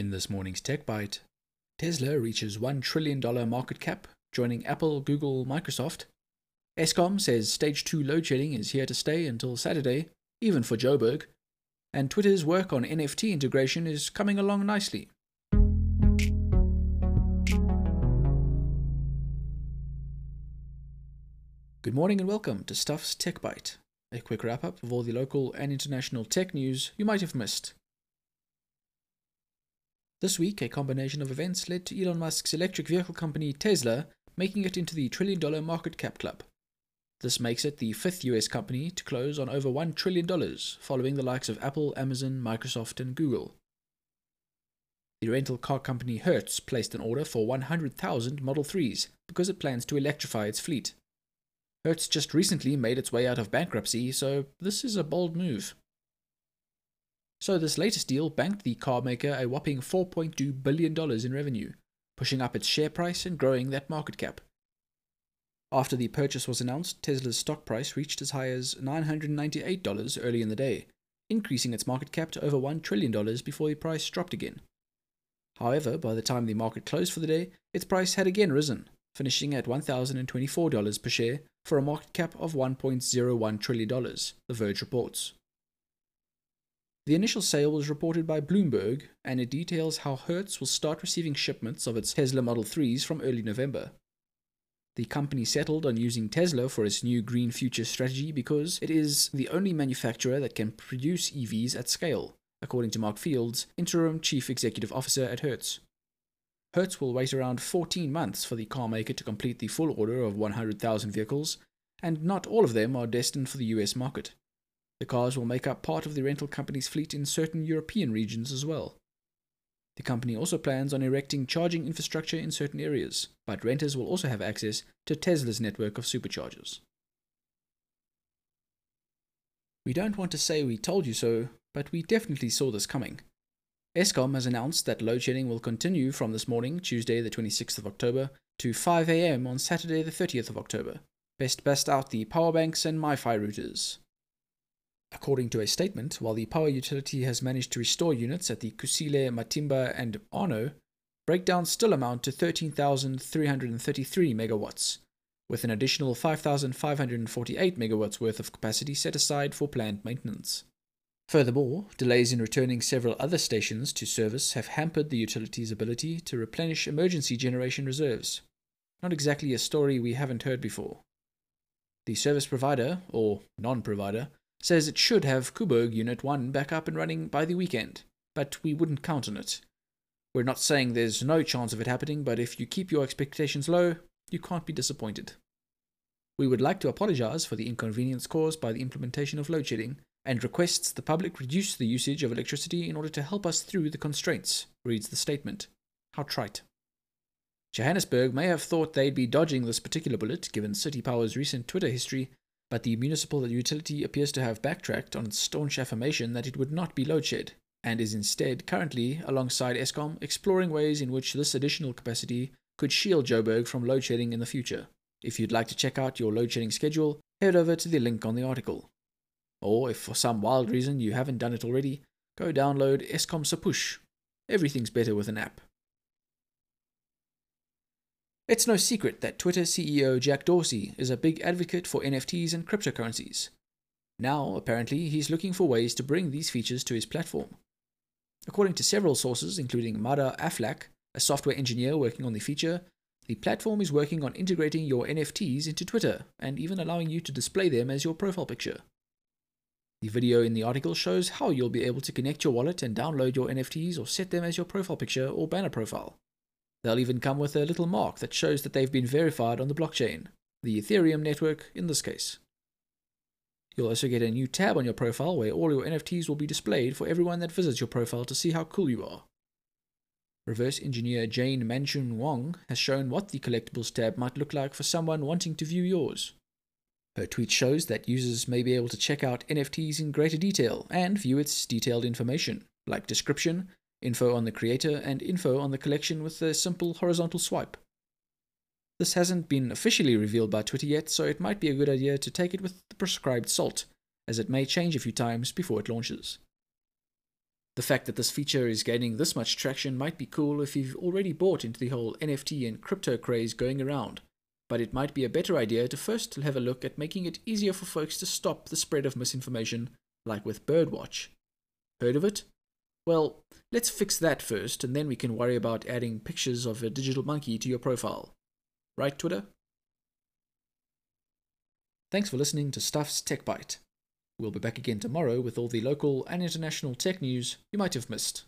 In this morning's Tech Bite, Tesla reaches $1 trillion market cap, joining Apple, Google, Microsoft. Eskom says stage 2 load shedding is here to stay until Saturday, even for Joburg. And Twitter's work on NFT integration is coming along nicely. Good morning and welcome to Stuff's Tech Bite, a quick wrap up of all the local and international tech news you might have missed. This week, a combination of events led to Elon Musk's electric vehicle company Tesla making it into the trillion dollar market cap club. This makes it the fifth US company to close on over $1 trillion, following the likes of Apple, Amazon, Microsoft, and Google. The rental car company Hertz placed an order for 100,000 Model 3s because it plans to electrify its fleet. Hertz just recently made its way out of bankruptcy, so this is a bold move. So this latest deal banked the carmaker a whopping $4.2 billion in revenue, pushing up its share price and growing that market cap. After the purchase was announced, Tesla's stock price reached as high as $998 early in the day, increasing its market cap to over $1 trillion before the price dropped again. However, by the time the market closed for the day, its price had again risen, finishing at $1,024 per share for a market cap of $1.01 trillion, The Verge reports. The initial sale was reported by Bloomberg, and it details how Hertz will start receiving shipments of its Tesla Model 3s from early November. The company settled on using Tesla for its new green future strategy because it is the only manufacturer that can produce EVs at scale, according to Mark Fields, interim chief executive officer at Hertz. Hertz will wait around 14 months for the carmaker to complete the full order of 100,000 vehicles, and not all of them are destined for the US market. The cars will make up part of the rental company's fleet in certain European regions as well. The company also plans on erecting charging infrastructure in certain areas, but renters will also have access to Tesla's network of superchargers. We don't want to say we told you so, but we definitely saw this coming. Eskom has announced that load shedding will continue from this morning, Tuesday the 26th of October, to 5 am on Saturday the 30th of October. Best best out the power banks and MiFi routers. According to a statement, while the power utility has managed to restore units at the Kusile, Matimba, and Arnot, breakdowns still amount to 13,333 megawatts, with an additional 5,548 megawatts worth of capacity set aside for planned maintenance. Furthermore, delays in returning several other stations to service have hampered the utility's ability to replenish emergency generation reserves. Not exactly a story we haven't heard before. The service provider, or non provider, says it should have Koeberg Unit 1 back up and running by the weekend, but we wouldn't count on it. We're not saying there's no chance of it happening, but if you keep your expectations low, you can't be disappointed. We would like to apologize for the inconvenience caused by the implementation of load shedding and requests the public reduce the usage of electricity in order to help us through the constraints, reads the statement. How trite. Johannesburg may have thought they'd be dodging this particular bullet given City Power's recent Twitter history, but the municipal utility appears to have backtracked on its staunch affirmation that it would not be load shed, and is instead currently, alongside Eskom, exploring ways in which this additional capacity could shield Joburg from load shedding in the future. If you'd like to check out your load shedding schedule, head over to the link on the article. Or if for some wild reason you haven't done it already, go download EskomSePush. Everything's better with an app. It's no secret that Twitter CEO Jack Dorsey is a big advocate for NFTs and cryptocurrencies. Now, apparently, he's looking for ways to bring these features to his platform. According to several sources, including Mada Aflak, a software engineer working on the feature, the platform is working on integrating your NFTs into Twitter and even allowing you to display them as your profile picture. The video in the article shows how you'll be able to connect your wallet and download your NFTs or set them as your profile picture or banner profile. They'll even come with a little mark that shows that they've been verified on the blockchain, the Ethereum network in this case. You'll also get a new tab on your profile where all your NFTs will be displayed for everyone that visits your profile to see how cool you are. Reverse engineer Jane Manchun Wong has shown what the collectibles tab might look like for someone wanting to view yours. Her tweet shows that users may be able to check out NFTs in greater detail and view its detailed information, like description, info on the creator, and info on the collection with a simple horizontal swipe. This hasn't been officially revealed by Twitter yet, so it might be a good idea to take it with the prescribed salt, as it may change a few times before it launches. The fact that this feature is gaining this much traction might be cool if you've already bought into the whole NFT and crypto craze going around, but it might be a better idea to first have a look at making it easier for folks to stop the spread of misinformation, like with Birdwatch. Heard of it? Well, let's fix that first, and then we can worry about adding pictures of a digital monkey to your profile. Right, Twitter? Thanks for listening to Stuff's Tech Bite. We'll be back again tomorrow with all the local and international tech news you might have missed.